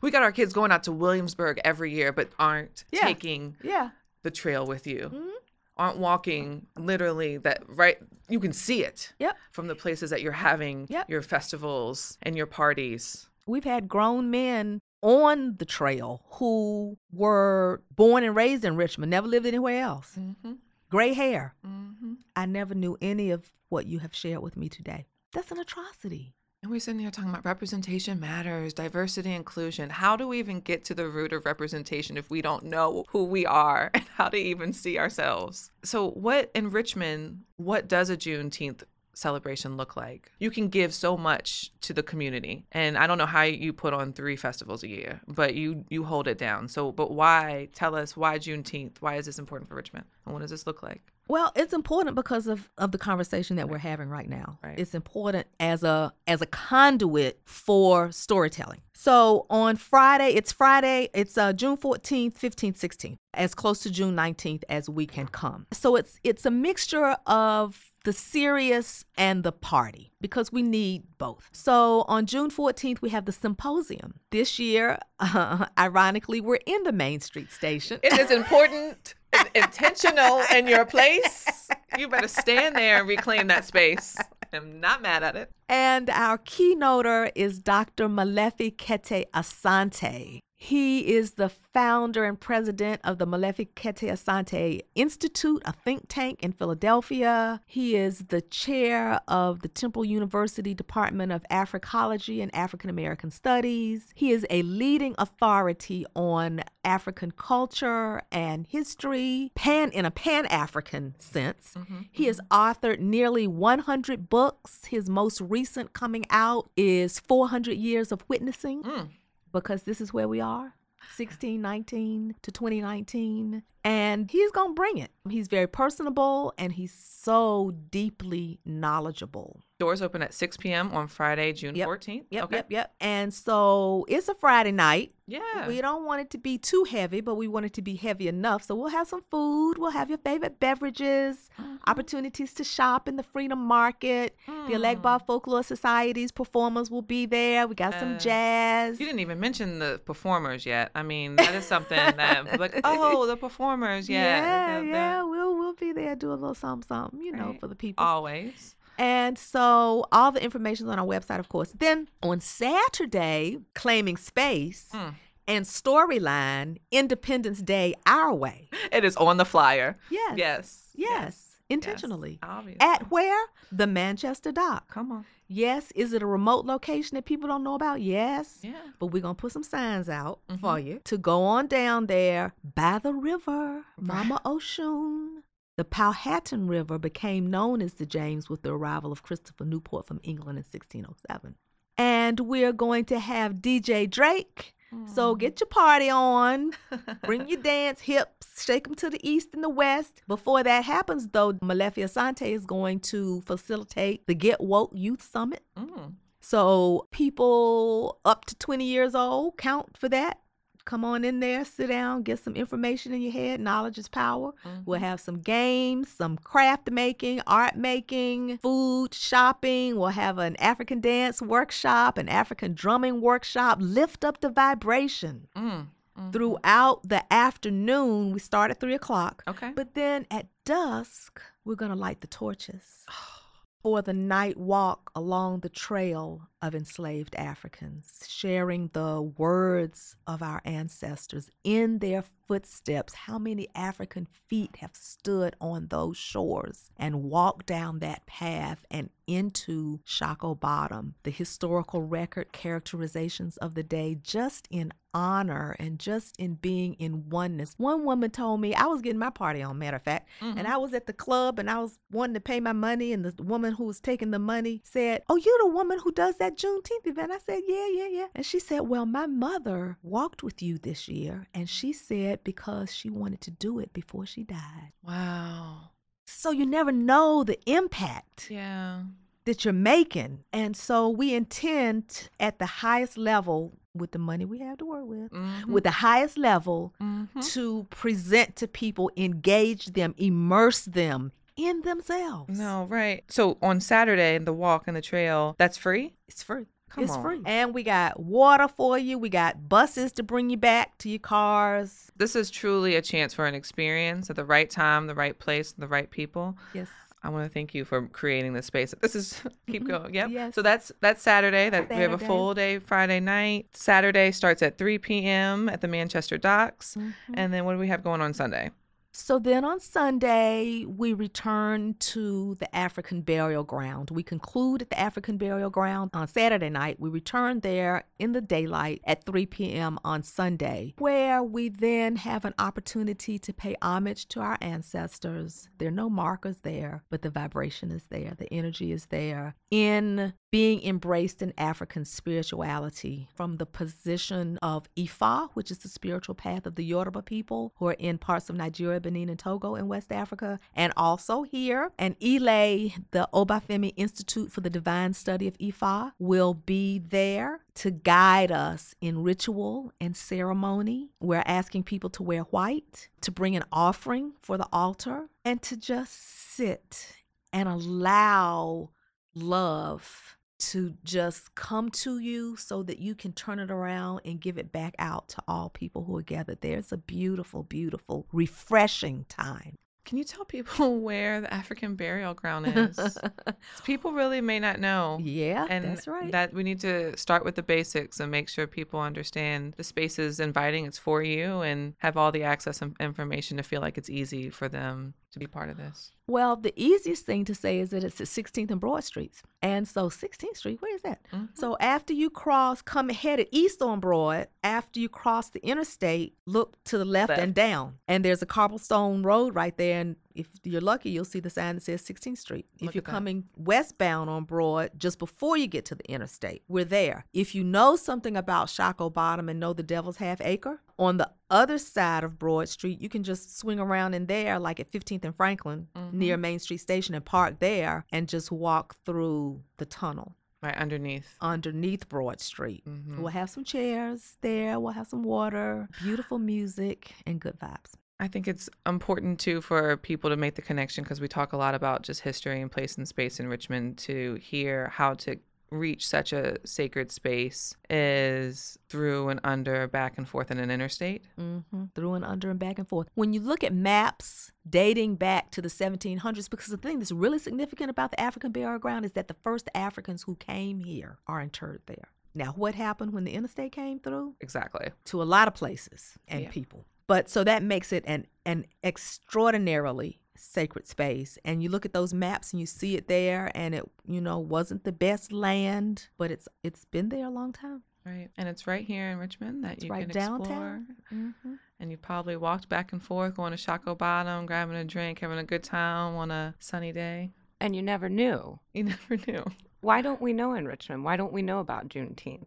We got our kids going out to Williamsburg every year, but aren't Yeah. taking Yeah. the trail with you. Mhm. Aren't walking literally that right you can see it Yep. from the places that you're having Yep. your festivals and your parties. We've had grown men on the trail who were born and raised in Richmond, never lived anywhere else. Mm-hmm. Gray hair. Mm-hmm. I never knew any of what you have shared with me today. That's an atrocity. And we're sitting here talking about representation matters, diversity, inclusion. How do we even get to the root of representation if we don't know who we are and how to even see ourselves? So, what in Richmond, what does a Juneteenth celebration look like? You can give so much to the community. And I don't know how you put on three festivals a year, but you you hold it down. So, but why? Tell us why Juneteenth? Why is this important for Richmond? And what does this look like? Well, it's important because of, of the conversation that we're having right now. Right. It's important as a as a conduit for storytelling. So on Friday, it's Friday, it's uh, June 14th, 15th, 16th, as close to June 19th as we can come. So it's it's a mixture of the serious and the party because we need both. So on June 14th, we have the symposium. This year, uh, ironically, we're in the Main Street station. It is important, and intentional in your place. You better stand there and reclaim that space. I'm not mad at it. And our keynoter is Dr. Molefi Kete Asante. He is the founder and president of the Molefi Kete Asante Institute, a think tank in Philadelphia. He is the chair of the Temple University Department of Africology and African American Studies. He is a leading authority on African culture and history, pan in a pan-African sense. He has authored nearly 100 books. His most recent coming out is 400 Years of Witnessing Mm. Because this is where we are 1619 to 2019 and he's gonna bring it. He's very personable and he's so deeply knowledgeable Doors open at 6 p.m. on Friday, June Yep. 14th. yep okay. yep yep and so it's a friday night Yeah. we don't want it to be too heavy but we want it to be heavy enough so we'll have some food we'll have your favorite beverages Mm-hmm. opportunities to shop in the freedom market Mm. the Elegba folklore society's performers will be there we got some jazz You didn't even mention the performers yet. I mean, that is something that, like, oh, the performers, yeah. yeah, they're- they're yeah. We'll we'll be there, do a little something, something, you know, Right. for the people. Always. And so all the information is on our website, of course. Then on Saturday, claiming space Mm. and storyline, Independence Day, our way. It is on the flyer. Yes, Yes. yes, intentionally. Obviously. At where? The Manchester Dock. Come on. Yes. Is it a remote location that people don't know about? Yes. Yeah. But we're going to put some signs out Mm-hmm. for you to go on down there by the river, Mama Oshun. The Powhatan River became known as the James with the arrival of Christopher Newport from England in 1607. And we're going to have DJ Drake So get your party on. Bring your dance hips, shake them to the east and the west. Before that happens, though, Molefi Asante is going to facilitate the Get Woke Youth Summit. Mm. So people up to 20 years old count for that. Come on in there, sit down, get some information in your head. Knowledge is power. We'll have some games, some craft making, art making, food, shopping. We'll have an African dance workshop, an African drumming workshop. Lift up the vibration Mm. throughout the afternoon. We start at three o'clock. Okay. But then at dusk, we're going to light the torches for the night walk along the trail of enslaved Africans, sharing the words of our ancestors in their footsteps. How many African feet have stood on those shores and walked down that path and into Shockoe Bottom? The historical record characterizations of the day, just in honor and just in being in oneness. One woman told me I was getting my party on, matter of fact, and mm-hmm. I was at the club and I was wanting to pay my money, and the woman who was taking the money said, "Oh, you the woman who does that Juneteenth event?" I said, "Yeah, yeah, yeah." And she said, "Well, my mother walked with you this year, and she said because she wanted to do it before she died." Wow. So you never know the impact Yeah. that you're making. And so we intend at the highest level with the money we have to work with, Mhm. with the highest level Mhm. to present to people, engage them, immerse them in themselves. No, right. So on Saturday, the walk and the trail, that's free? It's free. Come it's on. free. And we got water for you. We got buses to bring you back to your cars. This is truly a chance for an experience at the right time, the right place, the right people. Yes. I want to thank you for creating this space. This is keep going. Yep. Yes. So that's that's Saturday. That we have a full day Friday night. Saturday starts at 3 p.m. at the Manchester Docks. Mm-hmm. And then what do we have going on Sunday? So then on Sunday, we return to the African burial ground. We conclude at the African burial ground on Saturday night. We return there in the daylight at 3 p.m. on Sunday, where we then have an opportunity to pay homage to our ancestors. There are no markers there, but the vibration is there, the energy is there. In being embraced in African spirituality from the position of Ifa, which is the spiritual path of the Yoruba people who are in parts of Nigeria, Benin, and Togo in West Africa, and also here. And Ile, the Obafemi Institute for the Divine Study of Ifa, will be there to guide us in ritual and ceremony. We're asking people to wear white, to bring an offering for the altar, and to just sit and allow love to just come to you so that you can turn it around and give it back out to all people who are gathered there. It's a beautiful, beautiful, refreshing time. Can you tell people where the African burial ground is? people really may not know. Yeah, and that's right. that we need to start with the basics and make sure people understand the space is inviting it's for you and have all the access and information to feel like it's easy for them to be part of this well, the easiest thing to say is that it's at 16th and Broad Streets. And so 16th Street, where is that? Mm-hmm. So after you cross, come headed east on Broad, after you cross the interstate, look to the left, Left. and down. And there's a cobblestone road right there. And if you're lucky, you'll see the sign that says 16th Street. Look if you're coming westbound on Broad, just before you get to the interstate, we're there. If you know something about Shockoe Bottom and know the Devil's Half Acre, on the other side of Broad Street, you can just swing around in there, like at 15th and Franklin, Mm-hmm. near Main Street Station, and park there and just walk through the tunnel right underneath underneath Broad Street. Mhm. We'll have some chairs there, we'll have some water, beautiful music, and good vibes. I think it's important too for people to make the connection because we talk a lot about just history and place and space in Richmond to hear how to reach such a sacred space is through and under back and forth in an interstate. hmm Through and under and back and forth. When you look at maps dating back to the 1700s, because the thing that's really significant about the African burial ground is that the first Africans who came here are interred there. Now, what happened when the interstate came through? Exactly. To a lot of places and Yeah. people. But so that makes it an, an extraordinarily sacred space. And you look at those maps and you see it there, and it, you know, wasn't the best land, but it's it's been there a long time. Right. And it's right here in Richmond that It's you right can downtown. explore. hmm And you probably walked back and forth, going to Shockoe Bottom, grabbing a drink, having a good time on a sunny day. And you never knew. You never knew. Why don't we know in Richmond? Why don't we know about Juneteenth?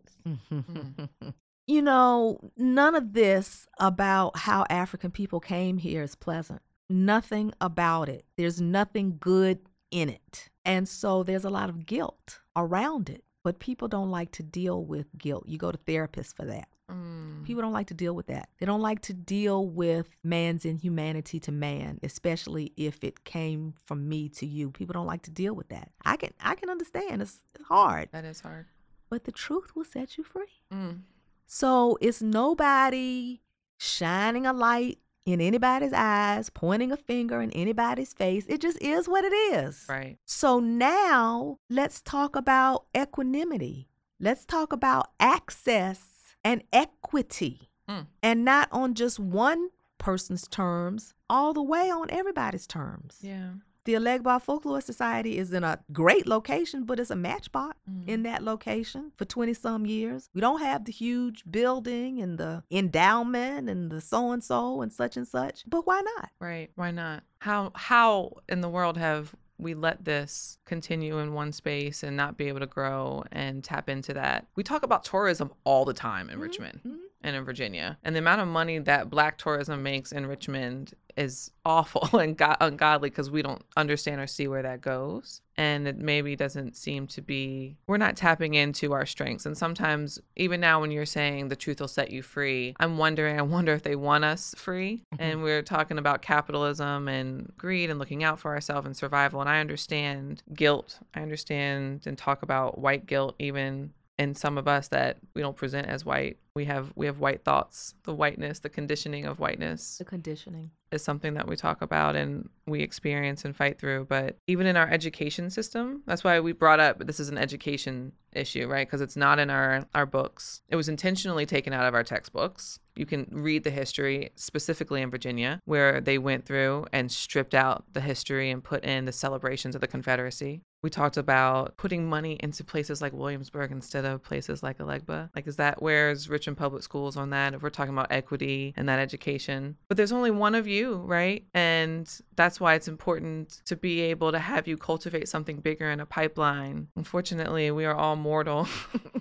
You know, none of this about how African people came here is pleasant. Nothing about it. There's nothing good in it. And so there's a lot of guilt around it. But people don't like to deal with guilt. You go to therapists for that. Mm. People don't like to deal with that. They don't like to deal with man's inhumanity to man, especially if it came from me to you. People don't like to deal with that. I can I can understand. It's, it's hard, That is hard. but the truth will set you free. Mm. So it's nobody shining a light in anybody's eyes, pointing a finger in anybody's face. It just is what it is. Right. So now let's talk about equanimity. Let's talk about access and equity. Mm. And not on just one person's terms, all the way on everybody's terms. Yeah. The Elegba Folklore Society is in a great location, but it's a matchbox Mm. in that location for 20 some years. We don't have the huge building and the endowment and the so and so and such and such, but why not? Right. Why not? How how in the world have we let this continue in one space and not be able to grow and tap into that? We talk about tourism all the time in Mhm, Richmond mhm. And in Virginia. And the amount of money that black tourism makes in Richmond is awful and go- ungodly because we don't understand or see where that goes. And it maybe doesn't seem to be, we're not tapping into our strengths. And sometimes, even now, when you're saying the truth will set you free, I'm wondering, I wonder if they want us free. Mm-hmm. And we're talking about capitalism and greed and looking out for ourselves and survival. And I understand guilt. I understand and talk about white guilt, even in some of us that we don't present as white. We have we have white thoughts. The whiteness, the conditioning of whiteness The conditioning. is something that we talk about and we experience and fight through. But even in our education system, that's why we brought up this is an education issue, right? Because it's not in our our books. It was intentionally taken out of our textbooks. You can read the history specifically in Virginia, where they went through and stripped out the history and put in the celebrations of the Confederacy. We talked about putting money into places like Williamsburg instead of places like Elegba. Like, is that where's Richmond Public Schools on that? If we're talking about equity and that education, but there's only one of you, right? And that's why it's important to be able to have you cultivate something bigger in a pipeline. Unfortunately, we are all mortal.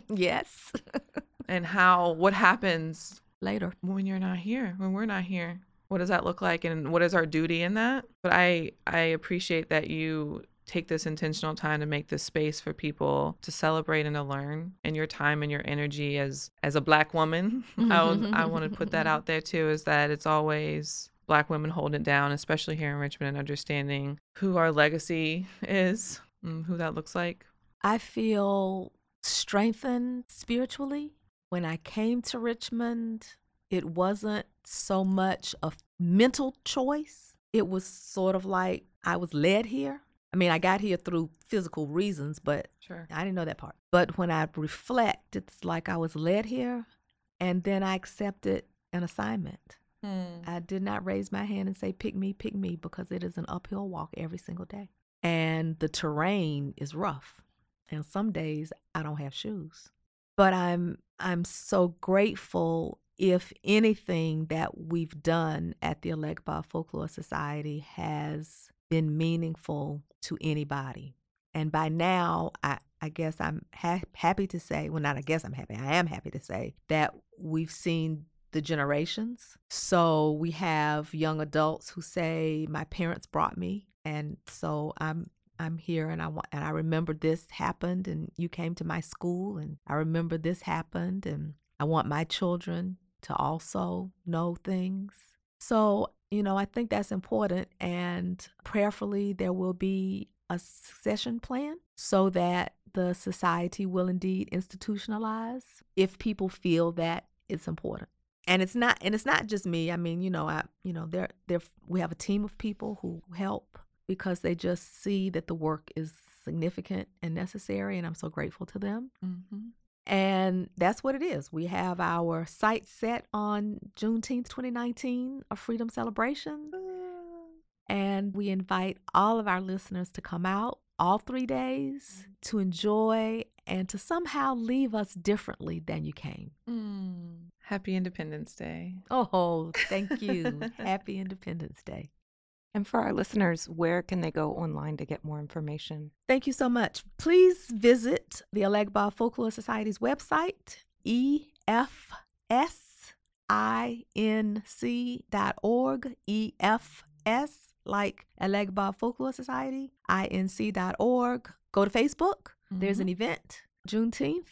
Yes. and how, what happens Later. when you're not here, when we're not here? What does that look like and what is our duty in that? But I I appreciate that you take this intentional time to make this space for people to celebrate and to learn and your time and your energy as as a black woman. I would- I want to put that out there too is that it's always black women holding it down, especially here in Richmond and understanding who our legacy is, and who that looks like. I feel strengthened spiritually. When I came to Richmond, it wasn't so much a mental choice. It was sort of like I was led here. I mean, I got here through physical reasons, but Sure. I didn't know that part. But when I reflect, it's like I was led here and then I accepted an assignment. Hmm. I did not raise my hand and say, pick me, pick me, because it is an uphill walk every single day. And the terrain is rough. And some days I don't have shoes. But I'm I'm so grateful if anything that we've done at the Elegba Folklore Society has been meaningful to anybody. And by now, I, I guess I'm ha- happy to say, well, not I guess I'm happy, I am happy to say that we've seen the generations. So we have young adults who say, "My parents brought me, and so I'm I'm here, and I want and I remember this happened, and you came to my school, and I remember this happened, and I want my children to also know things." So you know, I think that's important, and prayerfully there will be a succession plan so that the society will indeed institutionalize if people feel that it's important and it's not and it's not just me i mean you know i you know there there we have a team of people who help because they just see that the work is significant and necessary and i'm so grateful to them Mm-hmm. and that's what it is we have our site set on juneteenth 2019 a freedom celebration and we invite all of our listeners to come out all three days to enjoy and to somehow leave us differently than you came Mm. Happy Independence Day. Oh, thank you. Happy Independence Day. And for our listeners, where can they go online to get more information? Thank you so much. Please visit the Elegba Folklore Society's website, S I N C dot org, E F S, like Elegba Folklore Society, INC dot org. Go to Facebook. There's an mm-hmm. event, Juneteenth.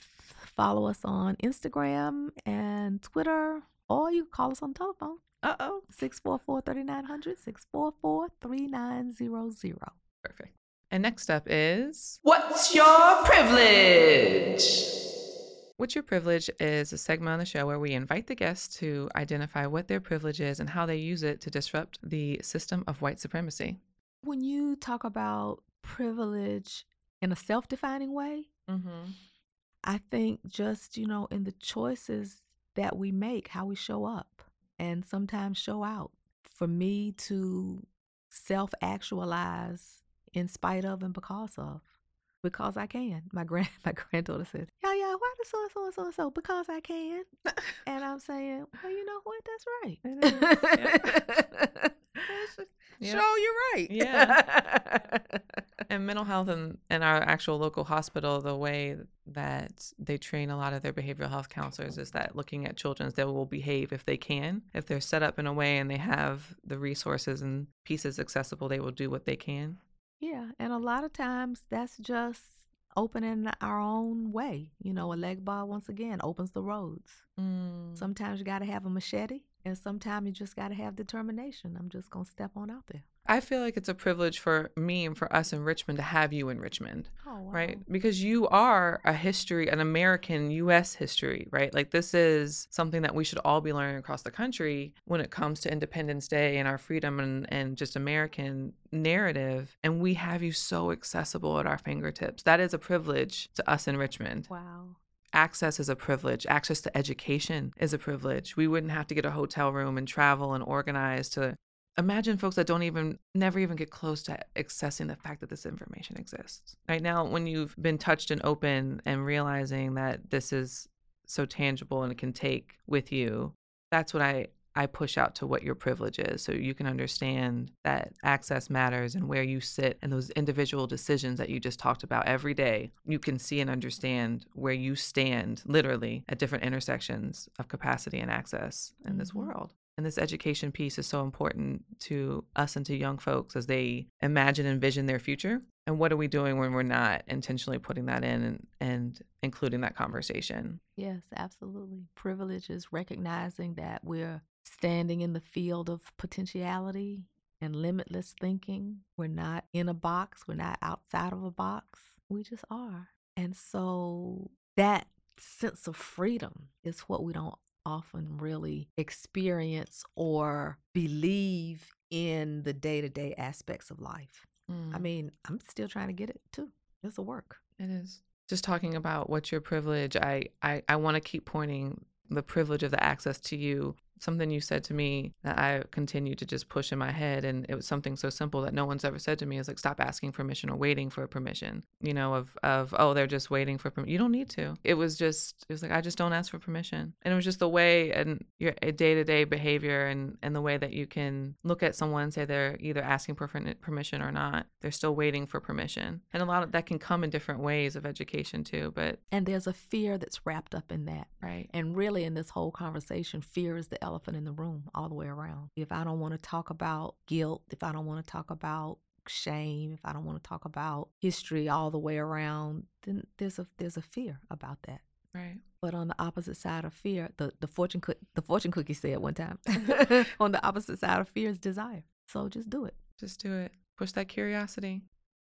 Follow us on Instagram and Twitter, or you can call us on the telephone. Uh oh. 644 3900, 644 3900. Perfect. And next up is What's your privilege? What's Your Privilege is a segment on the show where we invite the guests to identify what their privilege is and how they use it to disrupt the system of white supremacy. When you talk about privilege in a self defining way, Mm-hmm. I think just, you know, in the choices that we make, how we show up and sometimes show out. For me to self actualize in spite of and because of. Because I can. My grand my granddaughter says, Yeah, yeah, why the so and so and so and so? Because I can. and I'm saying, Well, you know what? That's right. Show you're right. Yeah. and mental health and in our actual local hospital, the way that they train a lot of their behavioral health counselors is that looking at children, they will behave if they can. If they're set up in a way and they have the resources and pieces accessible, they will do what they can. Yeah, and a lot of times that's just opening our own way. You know, Elegba once again opens the roads. Mm. Sometimes you got to have a machete, and sometimes you just got to have determination. I'm just gonna step on out there. I feel like it's a privilege for me and for us in Richmond to have you in Richmond. Oh, wow. right? Because you are a history, an American US history, right? Like this is something that we should all be learning across the country when it comes to Independence Day and our freedom and, and just American narrative. And we have you so accessible at our fingertips. That is a privilege to us in Richmond. Wow. Access is a privilege. Access to education is a privilege. We wouldn't have to get a hotel room and travel and organize to imagine folks that don't even never even get close to accessing the fact that this information exists right now when you've been touched and open and realizing that this is so tangible and it can take with you that's what i i push out to what your privilege is so you can understand that access matters and where you sit and those individual decisions that you just talked about every day you can see and understand where you stand literally at different intersections of capacity and access in this Mhm. world and this education piece is so important to us and to young folks as they imagine and envision their future. And what are we doing when we're not intentionally putting that in and, and including that conversation? Yes, absolutely. Privilege is recognizing that we're standing in the field of potentiality and limitless thinking. We're not in a box, we're not outside of a box. We just are. And so that sense of freedom is what we don't often really experience or believe in the day to day aspects of life. I mm. mean, I'm still trying to get it too. It's a work. It is. Just talking about what's your privilege, I, I, I want to keep pointing the privilege of the access to you. Something you said to me that I continue to just push in my head, and it was something so simple that no one's ever said to me is like, stop asking permission or waiting for permission. You know, of of oh, they're just waiting for permission. You don't need to. It was just it was like I just don't ask for permission, and it was just the way and your day to day behavior and and the way that you can look at someone and say they're either asking for permission or not. They're still waiting for permission, and a lot of that can come in different ways of education too. But And there's a fear that's wrapped up in that. right, And really, in this whole conversation, fear is the elephant in the room all the way around. If I don't want to talk about guilt, if I don't want to talk about shame, if I don't want to talk about history all the way around, then there's a there's a fear about that. right. But on the opposite side of fear, the the fortune cook the fortune cookie said one time, on the opposite side of fear is desire. So just do it. Just do it. Push that curiosity.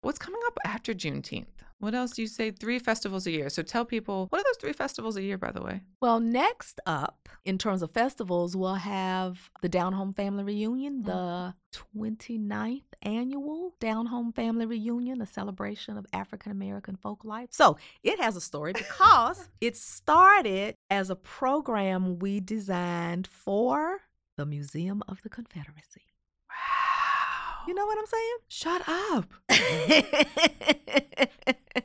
What's coming up after Juneteenth? What else do you say? Three festivals a year. So tell people, what are those three festivals a year, by the way? Well, next up, in terms of festivals, we'll have the Down Home Family Reunion, mm. the 29th annual Down Home Family Reunion, a celebration of African American folk life. So it has a story because it started as a program we designed for the Museum of the Confederacy. You know what I'm saying? Shut up.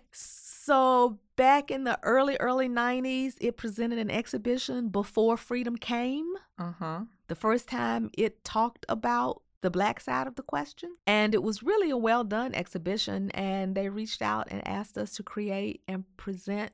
so back in the early early 90s it presented an exhibition before freedom came Uh huh. the first time it talked about the black side of the question and it was really a well done exhibition and they reached out and asked us to create and present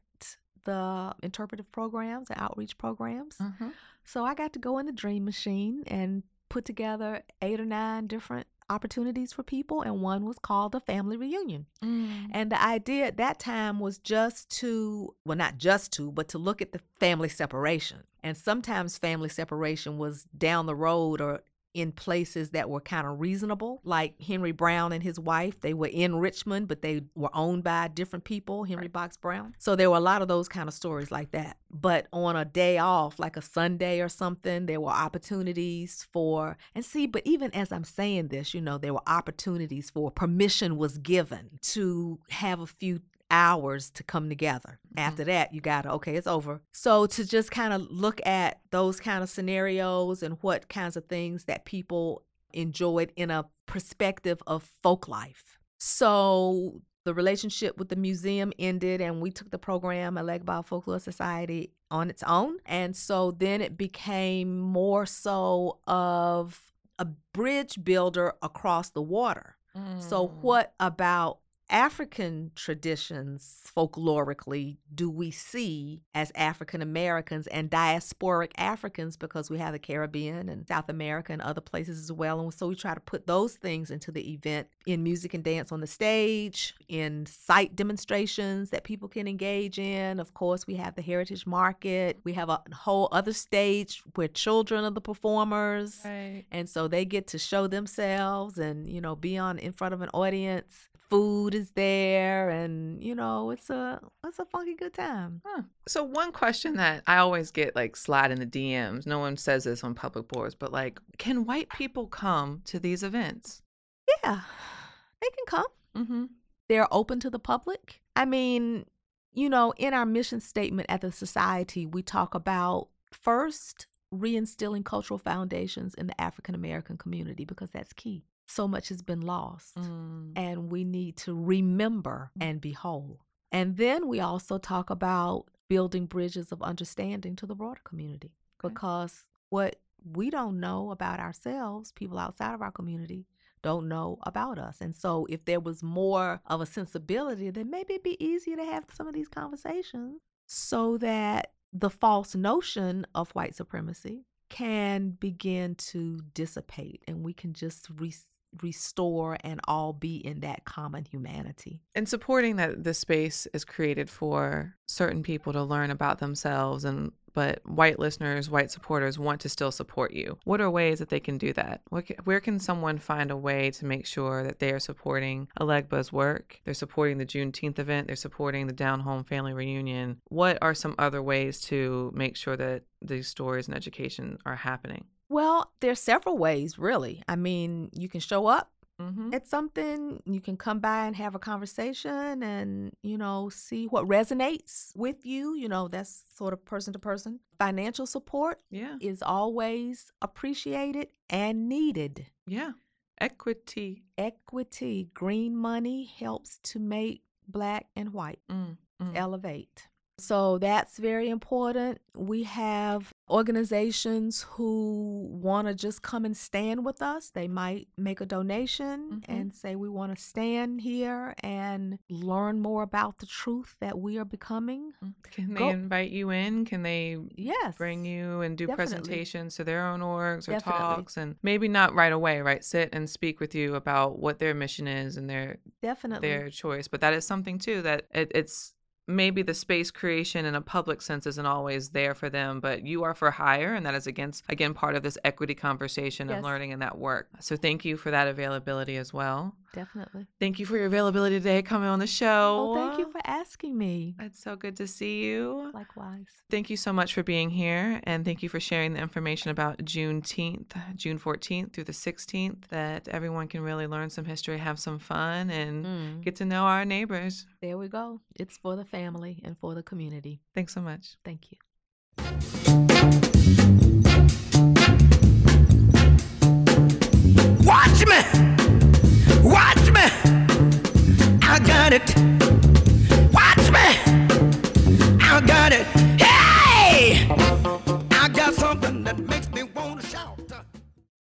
the interpretive programs and outreach programs. Mhm. So I got to go in the dream machine and put together eight or nine different opportunities for people, and one was called the family reunion. Mm. And the idea at that time was just to, well, not just to, but to look at the family separation. And sometimes family separation was down the road or in places that were kind of reasonable, like Henry Brown and his wife. They were in Richmond, but they were owned by different people, Henry Box Brown. So there were a lot of those kind of stories like that. But on a day off, like a Sunday or something, there were opportunities for, and see, but even as I'm saying this, you know, there were opportunities for permission was given to have a few hours to come together. After that, you got to, okay, it's over. So to just kind of look at those kind of scenarios and what kinds of things that people enjoyed in a perspective of folk life. So the relationship with the museum ended and we took the program Elegba Folklore Society on its own. And so then it became more so of a bridge builder across the water. So, Mm. what about African traditions folklorically do we see as African Americans and diasporic Africans because we have the Caribbean and South America and other places as well? And so we try to put those things into the event in music and dance on the stage, in site demonstrations that people can engage in. Of course, we have the Heritage Market. We have a whole other stage where children are the performers Right. and so they get to show themselves and you know be on in front of an audience food is there and you know it's a it's a funky good time Huh. So one question that I always get like slide in the DMs. No one says this on public boards, but like, can white people come to these events? yeah they can come Mm-hmm. they're open to the public i mean you know in our mission statement at the society we talk about first reinstilling cultural foundations in the african american community because that's key so much has been lost Mm. and we need to remember and be whole. And then we also talk about building bridges of understanding to the broader community Okay. because what we don't know about ourselves, people outside of our community don't know about us. And so if there was more of a sensibility, then maybe it'd be easier to have some of these conversations so that the false notion of white supremacy can begin to dissipate and we can just re- restore and all be in that common humanity. and supporting that the space is created for certain people to learn about themselves and but white listeners white supporters want to still support you. What are ways that they can do that? Where can someone find a way to make sure that they are supporting Elegba's work? They're supporting the juneteenth event. They're supporting the down home family reunion. What are some other ways to make sure that these stories and education are happening Well, there's several ways, really. I mean, you can show up mm-hmm. at something, you can come by and have a conversation and, you know, see what resonates with you. You know, that's sort of person to person. Financial support yeah is always appreciated and needed. yeah equity Equity, green money helps to make black and white mm, mm. elevate. So that's very important. We have organizations who want to just come and stand with us. They might make a donation Mhm. and say, We want to stand here and learn more about the truth that we are becoming. Can they Go- invite you in? Can they Yes. bring you and do Definitely. presentations to their own orgs or Definitely. talks and maybe not right away, right? Sit and speak with you about what their mission is and their Definitely. their choice. But that is something too that it, it's maybe the space creation in a public sense isn't always there for them, but you are for hire, and that is against again part of this equity conversation Yes. learning in that work. So thank you for that availability as well. Definitely. Thank you for your availability today, coming on the show. Oh, thank you for asking me. It's so good to see you. Likewise. Thank you so much for being here, and thank you for sharing the information about Juneteenth, June 14th through the 16th, that everyone can really learn some history, have some fun, and Mm. get to know our neighbors. There we go. It's for the family and for the community. Thanks so much. Thank you. Watch me! Watch me! I got it!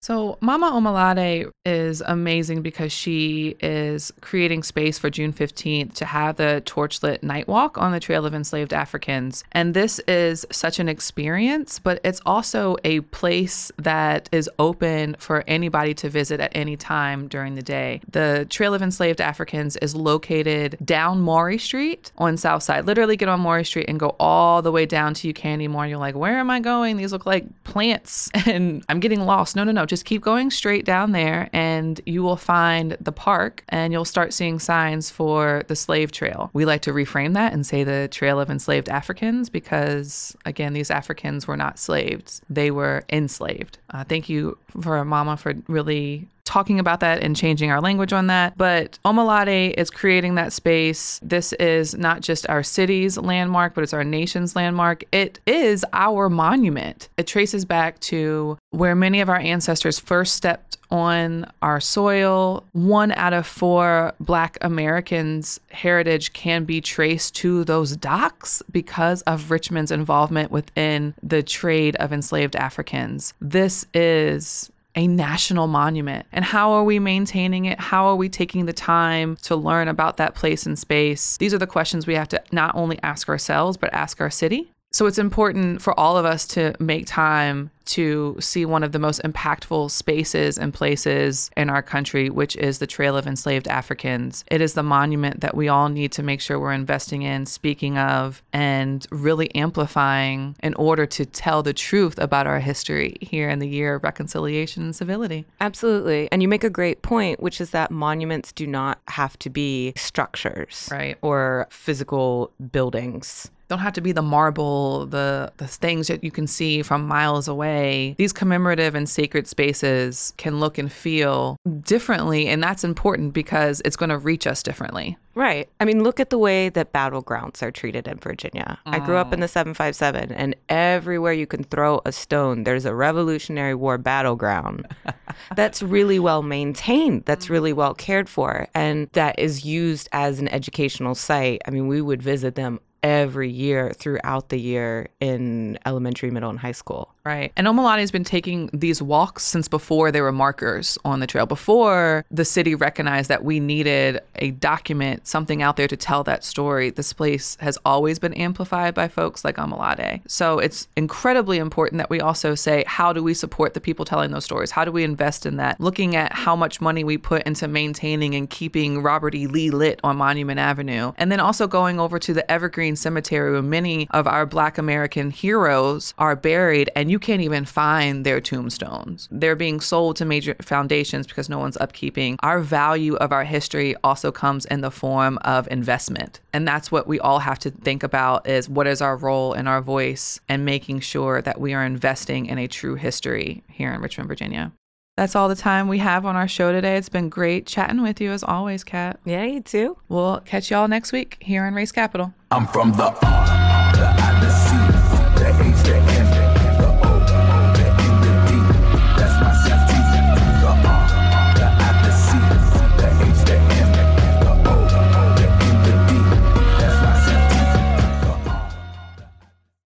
So, Mama Omalade is amazing because she is creating space for June 15th to have the torchlit night walk on the Trail of Enslaved Africans. And this is such an experience, but it's also a place that is open for anybody to visit at any time during the day. The Trail of Enslaved Africans is located down Maury Street on South Side. Literally get on Maury Street and go all the way down to Ucandy More. You're like, where am I going? These look like plants and I'm getting lost. No, no, no. Just keep going straight down there and you will find the park and you'll start seeing signs for the slave trail. We like to reframe that and say the trail of enslaved Africans because, again, these Africans were not slaves, they were enslaved. Uh, thank you for Mama for really talking about that and changing our language on that. But Omalade is creating that space. This is not just our city's landmark, but it's our nation's landmark. It is our monument. It traces back to where many of our ancestors first stepped on our soil. One out of four Black Americans' heritage can be traced to those docks because of Richmond's involvement within the trade of enslaved Africans. This is a national monument. And how are we maintaining it? How are we taking the time to learn about that place and space? These are the questions we have to not only ask ourselves, but ask our city. So it's important for all of us to make time to see one of the most impactful spaces and places in our country, which is the Trail of Enslaved Africans. It is the monument that we all need to make sure we're investing in, speaking of, and really amplifying in order to tell the truth about our history here in the year of reconciliation and civility. Absolutely. And you make a great point, which is that monuments do not have to be structures Right. or physical buildings. don't have to be the marble, the the things that you can see from miles away. These commemorative and sacred spaces can look and feel differently, and that's important because it's going to reach us differently. Right. I mean, look at the way that battlegrounds are treated in Virginia. I grew up in the mm. 757, and everywhere you can throw a stone, there's a Revolutionary War battleground that's really well maintained, that's mm. really well cared for, and that is used as an educational site. I mean, we would visit them every year throughout the year in elementary, middle, and high school. Right. And Omalani has been taking these walks since before there were markers on the trail, before the city recognized that we needed a document, something out there to tell that story. This place has always been amplified by folks like Omalade. So it's incredibly important that we also say, how do we support the people telling those stories? How do we invest in that? Looking at how much money we put into maintaining and keeping Robert E. Lee lit on Monument Avenue. And then also going over to the Evergreen Cemetery where many of our Black American heroes are buried and you can't even find their tombstones. They're being sold to major foundations because no one's upkeeping. Our value of our history also comes in the form of investment. And that's what we all have to think about is what is our role and our voice and making sure that we are investing in a true history here in Richmond, Virginia. That's all the time we have on our show today. It's been great chatting with you as always, Kat. Yeah, you too. We'll catch y'all next week here on Race Capital. I'm from the